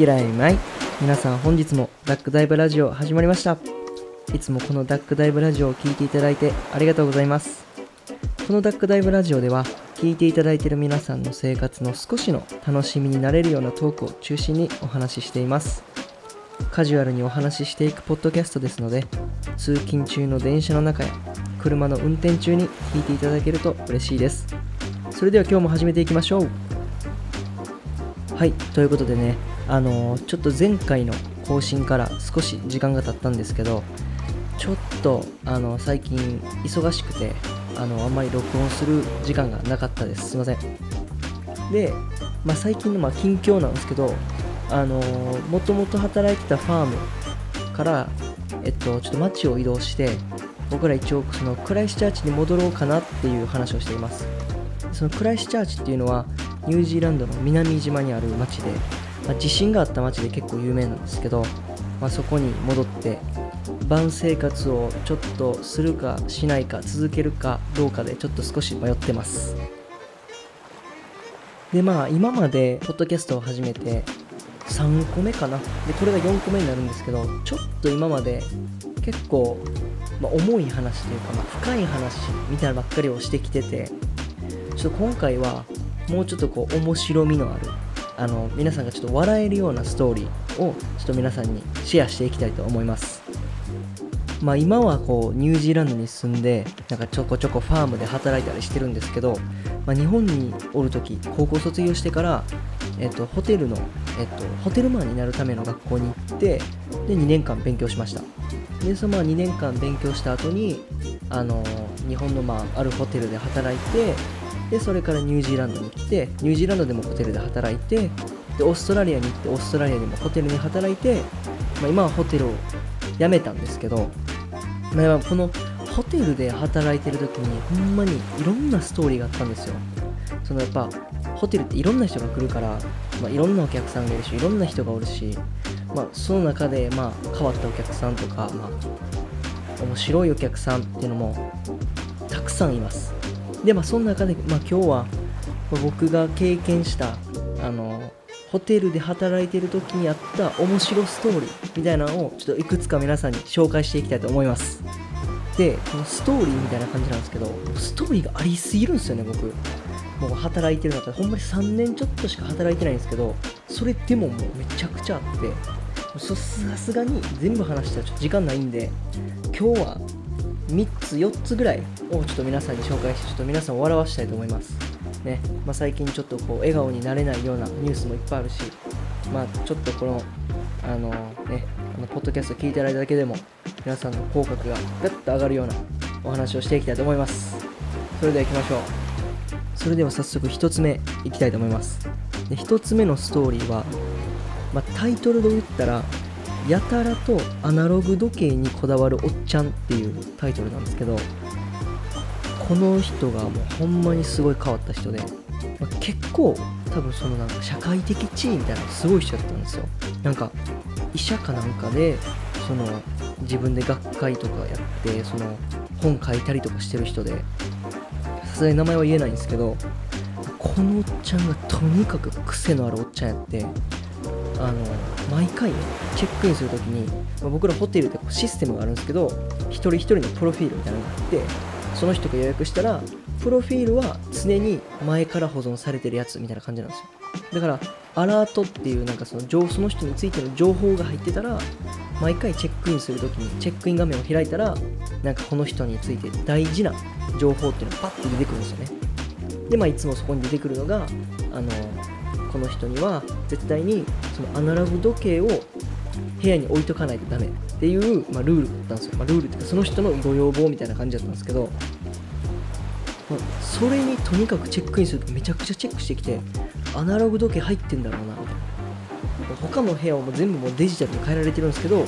嫌いマイ皆さん本日もダックダイブラジオ始まりました。いつもこのダックダイブラジオを聴いていただいてありがとうございます。このダックダイブラジオでは聞いていただいている皆さんの生活の少しの楽しみになれるようなトークを中心にお話ししています。カジュアルにお話ししていくポッドキャストですので通勤中の電車の中や車の運転中に聞いていただけると嬉しいです。それでは今日も始めていきましょう。はいということでねあのちょっと前回の更新から少し時間が経ったんですけどちょっとあの最近忙しくてあのあんまり録音する時間がなかったです。すいません。で、まあ、最近のま近況なんですけどあのもともと働いてたファームからえっとちょっと街を移動して僕ら一応そのクライスチャーチに戻ろうかなっていう話をしています。そのクライスチャーチっていうのはニュージーランドの南島にある町で、まあ地震があった町で結構有名なんですけど、まあ、そこに戻って晩生活をちょっとするかしないか続けるかどうかでちょっと少し迷ってます。でまあ今までポッドキャストを始めて3個目かな。でこれが4個目になるんですけどちょっと今まで結構、まあ、重い話というか、まあ、深い話みたいなばっかりをしてきててちょっと今回はもうちょっとこう面白みのあるあの皆さんがちょっと笑えるようなストーリーをちょっと皆さんにシェアしていきたいと思います。まあ今はこうニュージーランドに住んでなんかちょこちょこファームで働いたりしてるんですけど、まあ、日本におる時高校卒業してから、えっと、ホテルの、えっと、ホテルマンになるための学校に行ってで2年間勉強しました。でそのまあ2年間勉強した後にあの日本のまああるホテルで働いてでそれからニュージーランドに来てニュージーランドでもホテルで働いてでオーストラリアに行ってオーストラリアでもホテルに働いて、まあ、今はホテルを辞めたんですけど、まあ、このホテルで働いてる時にほんまにいろんなストーリーがあったんですよ。そのやっぱホテルっていろんな人が来るから、まあ、いろんなお客さんがいるしいろんな人がおるし、まあ、その中で、まあ、変わったお客さんとか、まあ、面白いお客さんっていうのもたくさんいます。でまあその中で、まあ、今日は僕が経験したあのホテルで働いてる時にあった面白ストーリーみたいなのをちょっといくつか皆さんに紹介していきたいと思います。でこのストーリーみたいな感じなんですけどストーリーがありすぎるんですよね僕。もう働いてる中でほんまに3年ちょっとしか働いてないんですけどそれでももうめちゃくちゃあってさすがに全部話したらちょっと時間ないんで今日は3つ4つぐらいをちょっと皆さんに紹介してちょっと皆さんを笑わしたいと思います。ね。まあ、最近ちょっとこう笑顔になれないようなニュースもいっぱいあるしまあちょっとこのあのねあのポッドキャスト聞いていただいただけでも皆さんの口角がガッと上がるようなお話をしていきたいと思います。それでは行きましょう。それでは早速1つ目いきたいと思います。で1つ目のストーリーは、まあ、タイトルで言ったらやたらとアナログ時計にこだわるおっちゃんっていうタイトルなんですけどこの人がもうほんまにすごい変わった人で、まあ結構多分そのなんか社会的地位みたいなのすごい人だったんですよ。なんか医者かなんかでその自分で学会とかやってその本書いたりとかしてる人でさすがに名前は言えないんですけどこのおっちゃんがとにかく癖のあるおっちゃんやってあの毎回ねチェックインするときに、まあ僕らホテルでシステムがあるんですけど一人一人のプロフィールみたいなのがあってその人が予約したらプロフィールは常に前から保存されてるやつみたいな感じなんですよ。だからアラートっていうなんかそのその人についての情報が入ってたら毎回チェックインするときにチェックイン画面を開いたらなんかこの人について大事な情報っていうのがパッて出てくるんですよね。でまあいつもそこに出てくるのがあのこの人には絶対にそのアナログ時計を部屋に置いとかないとダメっていう、まあ、ルールだったんですよ、まあ、ルールっていうかその人のご要望みたいな感じだったんですけど、まあそれにとにかくチェックインするとめちゃくちゃチェックしてきてアナログ時計入ってんだろうなみたいな。他の部屋はもう全部もうデジタルに変えられてるんですけど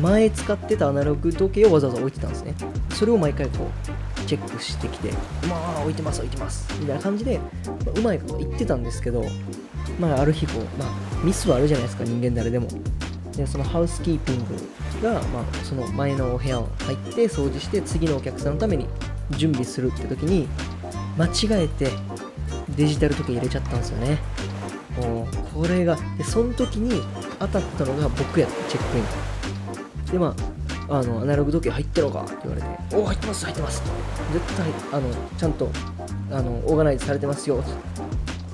前使ってたアナログ時計をわざわざ置いてたんですね。それを毎回こうチェックしてきてまあ置いてます置いてますみたいな感じで、まあうまいこと言ってたんですけどまあある日こう、まあ、ミスはあるじゃないですか人間誰でも。でそのハウスキーピングが、まあ、その前のお部屋を入って掃除して次のお客さんのために準備するって時に間違えてデジタル時計入れちゃったんですよね。もうこれがでその時に当たったのが僕やったチェックイン。でまああのアナログ時計入ってるのか？って言われて「おお入ってます入ってます」絶対あのちゃんとあのオーガナイズされてますよ。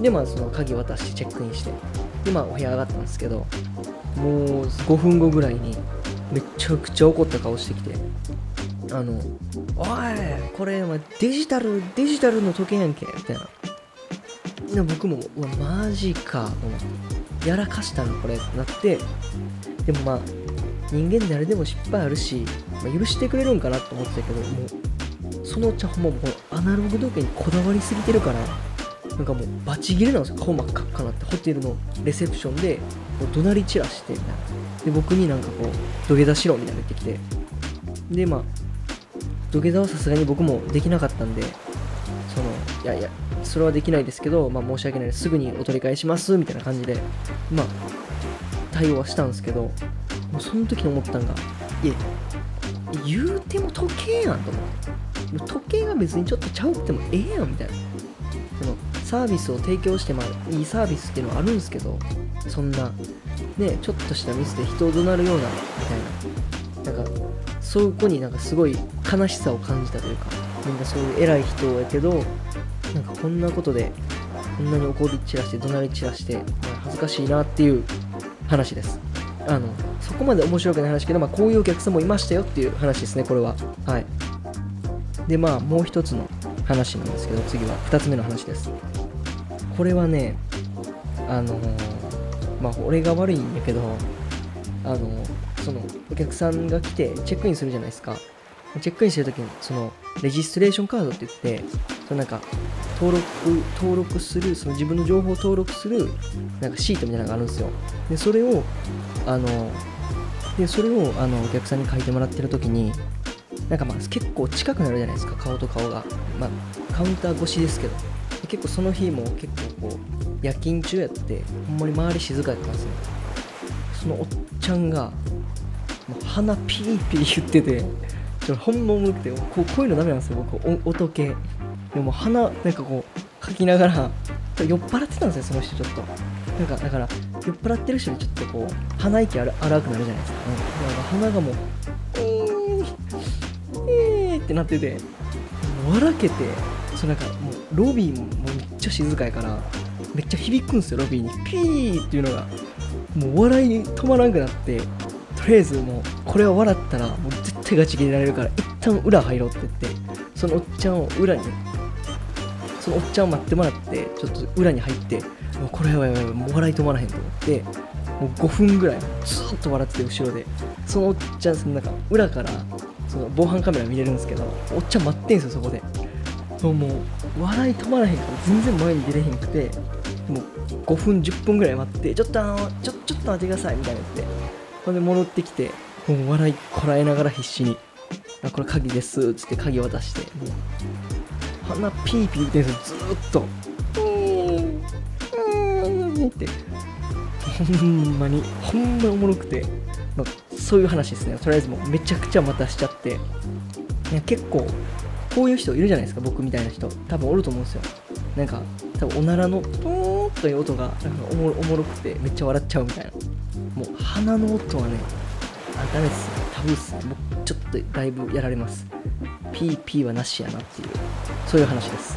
でまあその鍵渡してチェックインして。でまあお部屋上がったんですけどもう5分後ぐらいにめちゃくちゃ怒った顔してきて。あの「おいこれお前デジタルデジタルの時計やんけ」みたいな。で僕もうわマジかと思って。やらかしたのこれ。ってなって。でもまあ人間誰でも失敗あるし、まあ、許してくれるんかなと思ってたけどもうそのお茶ほんまもうアナログ時計にこだわりすぎてるからなんかもうバチ切れなんですよ。顔真っ赤っかなって。ホテルのレセプションでもう怒鳴り散らしてみたいなで僕になんかこう土下座しろみたいな言ってきて。でまあ土下座はさすがに僕もできなかったんでそのいやいやそれはできないですけど、まあ、申し訳ないです。すぐにお取り返します。みたいな感じでまあ対応はしたんですけどもうその時に思ったんがいや言うても時計やんと思って。も時計が別にちょっとちゃうくてもええやんみたいな。そのサービスを提供してまあいいサービスっていうのはあるんですけどそんなねちょっとしたミスで人を怒鳴るようなみたいな。なんかそうこになんかすごい悲しさを感じたというかみんなそういう偉い人やけどなんかこんなことでこんなに怒り散らして怒鳴り散らして、まあ恥ずかしいなっていう話です。あのそこまで面白くない話けど、まあ、こういうお客さんもいましたよっていう話ですねこれは。はい。でまあもう一つの話なんですけど次は。2つ目の話です。これはねあのまあ俺が悪いんやけどあのそのお客さんが来てチェックインするじゃないですか。チェックインしてるときにそのレジストレーションカードって言ってそのなんか登録登録するその自分の情報を登録するなんかシートみたいなのがあるんですよ。でそれをあのでそれをあのお客さんに書いてもらってるときになんかまあ結構近くなるじゃないですか顔と顔が、まあ、カウンター越しですけど。結構その日も結構こう夜勤中やってほんまに周り静かやったんですよ。そのおっちゃんが鼻ピーピー言っててちょっとほんま重くてこうこういうのダメなんですよ。僕お音系。でも鼻なんかこう書きながら酔っ払ってたんですよその人ちょっと。なんかだから酔っ払ってる人にちょっとこう鼻息荒くなるじゃないですか、うん、だから鼻がもうえーえーってなってて笑けてそうなんかもうロビーももうめっちゃ静かやからめっちゃ響くんですよロビーに。ピーっていうのがもう笑いに止まらんくなってとりあえずもうこれは笑ったらもう絶対ガチ切れられるから一旦裏入ろうって言ってそのおっちゃんを裏にそのおっちゃんを待ってもらってちょっと裏に入ってもうこれはやばいもう笑い止まらへんと思ってもう5分ぐらいずっと笑ってて後ろで。そのおっちゃんそのなんか裏からその防犯カメラ見れるんですけどおっちゃん待ってんすよそこで。もうもう笑い止まらへんから全然前に出れへんくてもう5分10分ぐらい待ってちょっとあのちょちょっと待ってくださいみたいな言って。ほんで戻ってきてもう笑いこらえながら必死に「あこれ鍵です」っつって鍵渡して。もう鼻ピーピー言ってんですよ。ずーっと「うーんうーん」って。ほんまにほんまにおもろくて、まあ、そういう話ですね。とりあえずもうめちゃくちゃ待たしちゃって。いや結構こういう人いるじゃないですか。僕みたいな人。多分おると思うんですよ。なんか多分おならのトーンという音がなんかおもおもろくてめっちゃ笑っちゃうみたいな。もう鼻の音はねあダメです。タブーっす。ね僕ちょっとだいぶやられます。PP はなしやなっていうそういう話です。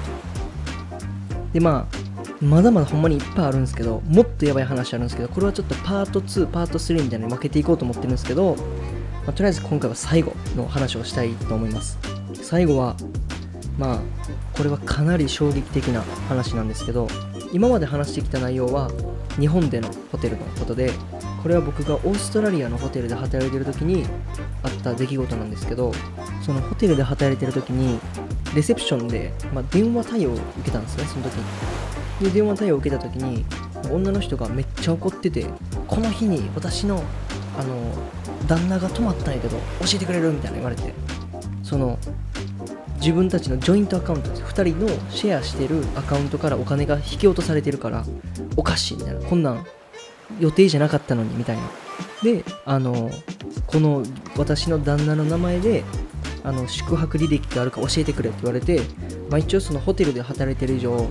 でまあまだまだほんまにいっぱいあるんですけどもっとやばい話あるんですけどこれはちょっとパート2パート3みたいなに分けていこうと思ってるんですけど、まあ、とりあえず今回は最後の話をしたいと思います。最後はまあこれはかなり衝撃的な話なんですけど今まで話してきた内容は日本でのホテルのことでこれは僕がオーストラリアのホテルで働いてる時にあった出来事なんですけどそのホテルで働いてる時にレセプションで、まあ、電話対応を受けたんですねその時に。で電話対応を受けた時に女の人がめっちゃ怒っててこの日に私のあの旦那が泊まったんやけど教えてくれるみたいな言われてその自分たちのジョイントアカウントです。2人のシェアしてるアカウントからお金が引き落とされてるからおかしいみたいな。こんなん予定じゃなかったのにみたいな。であのこの私の旦那の名前であの宿泊履歴があるか教えてくれって言われて、まあ、一応そのホテルで働いてる以上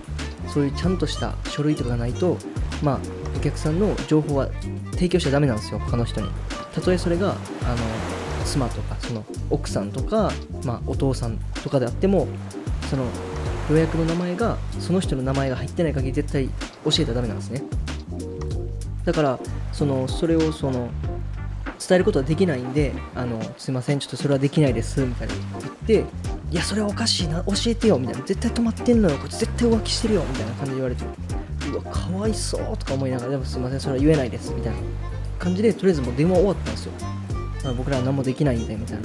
そういうちゃんとした書類とかがないとまあお客さんの情報は提供しちゃダメなんですよ他の人に。たとえそれがあの妻とかその奥さんとか、まあ、お父さんとかであってもその予約の名前がその人の名前が入ってない限り絶対教えたらダメなんですね。だからそのそれをその伝えることはできないんであのすいませんちょっとそれはできないですみたいな言っていやそれはおかしいな教えてよみたいな。絶対止まってんのよこっち絶対浮気してるよみたいな感じで言われてうわかわいそうとか思いながらでもすいませんそれは言えないですみたいな。感じでとりあえずもう電話終わったんですよ。僕らは何もできないんでみたい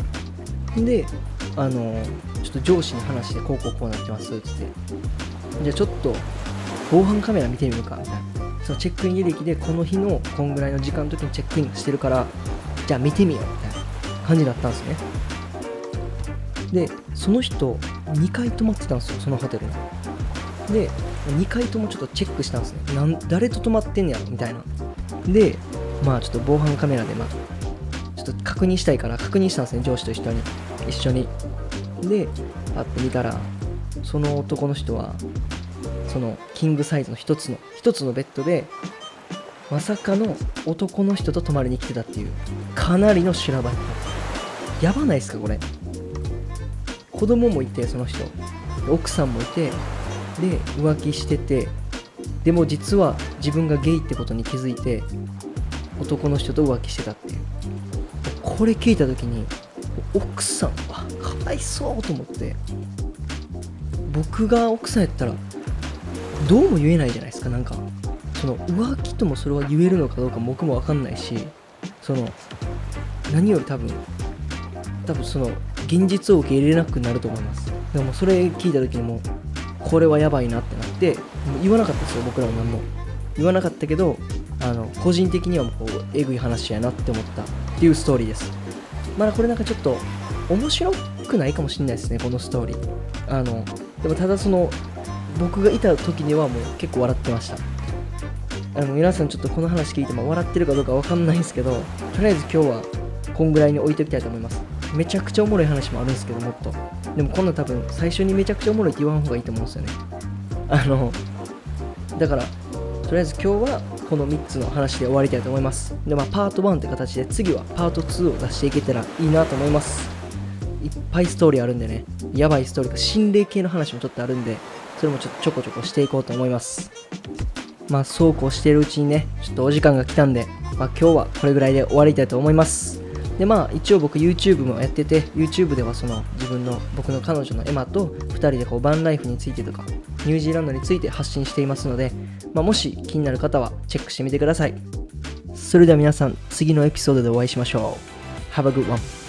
な。であのちょっと上司に話してこうこうこうなってますって言って。じゃあちょっと防犯カメラ見てみるかみたいな。そのチェックイン履歴でこの日のこんぐらいの時間の時にチェックインしてるからじゃあ見てみようみたいな感じだったんですね。でその人2回泊まってたんですよそのホテルに。で2回ともちょっとチェックしたんですね。なん誰と泊まってんねやみたいな。でまあちょっと防犯カメラでまあちょっと確認したいから確認したんですね上司と一緒に。一緒に。でパッて見たらその男の人はそのキングサイズの一つの一つのベッドでまさかの男の人と泊まりに来てたっていうかなりの修羅場やったやばないですかこれ。子供もいてその人。奥さんもいてで浮気しててでも実は自分がゲイってことに気づいて男の人と浮気してたっていう。これ聞いた時に奥さんはかわいそうと思って。僕が奥さんやったらどうも言えないじゃないですかなんか。その浮気ともそれは言えるのかどうか僕も分かんないしその何より多分多分その現実を受け入れなくなると思います。でもそれ聞いた時にもこれはやばいなってなって言わなかったですよ僕らも何も。言わなかったけどあの個人的にはもうえぐい話やなって思ったっていうストーリーです。まだこれなんかちょっと面白くないかもしれないですねこのストーリー。あのでもただその僕がいた時にはもう結構笑ってました。あの皆さんちょっとこの話聞いても笑ってるかどうかわかんないんですけどとりあえず今日はこんぐらいに置いておきたいと思います。めちゃくちゃおもろい話もあるんですけどもっと。でもこんな多分最初にめちゃくちゃおもろいって言わん方がいいと思うんですよね。あのだからとりあえず今日はこの3つの話で終わりたいと思います。でまあパート1って形で次はパート2を出していけたらいいなと思います。いっぱいストーリーあるんでね。やばいストーリーか心霊系の話もちょっとあるんで。それもちょっとちょこちょこしていこうと思います。まあそうこうしているうちにねちょっとお時間が来たんで、まあ、今日はこれぐらいで終わりたいと思います。でまあ一応僕 YouTube もやってて YouTube ではその自分の僕の彼女のエマと2人でこうバンライフについてとかニュージーランドについて発信していますので、まあ、もし気になる方はチェックしてみてください。それでは皆さん次のエピソードでお会いしましょう。Have a good one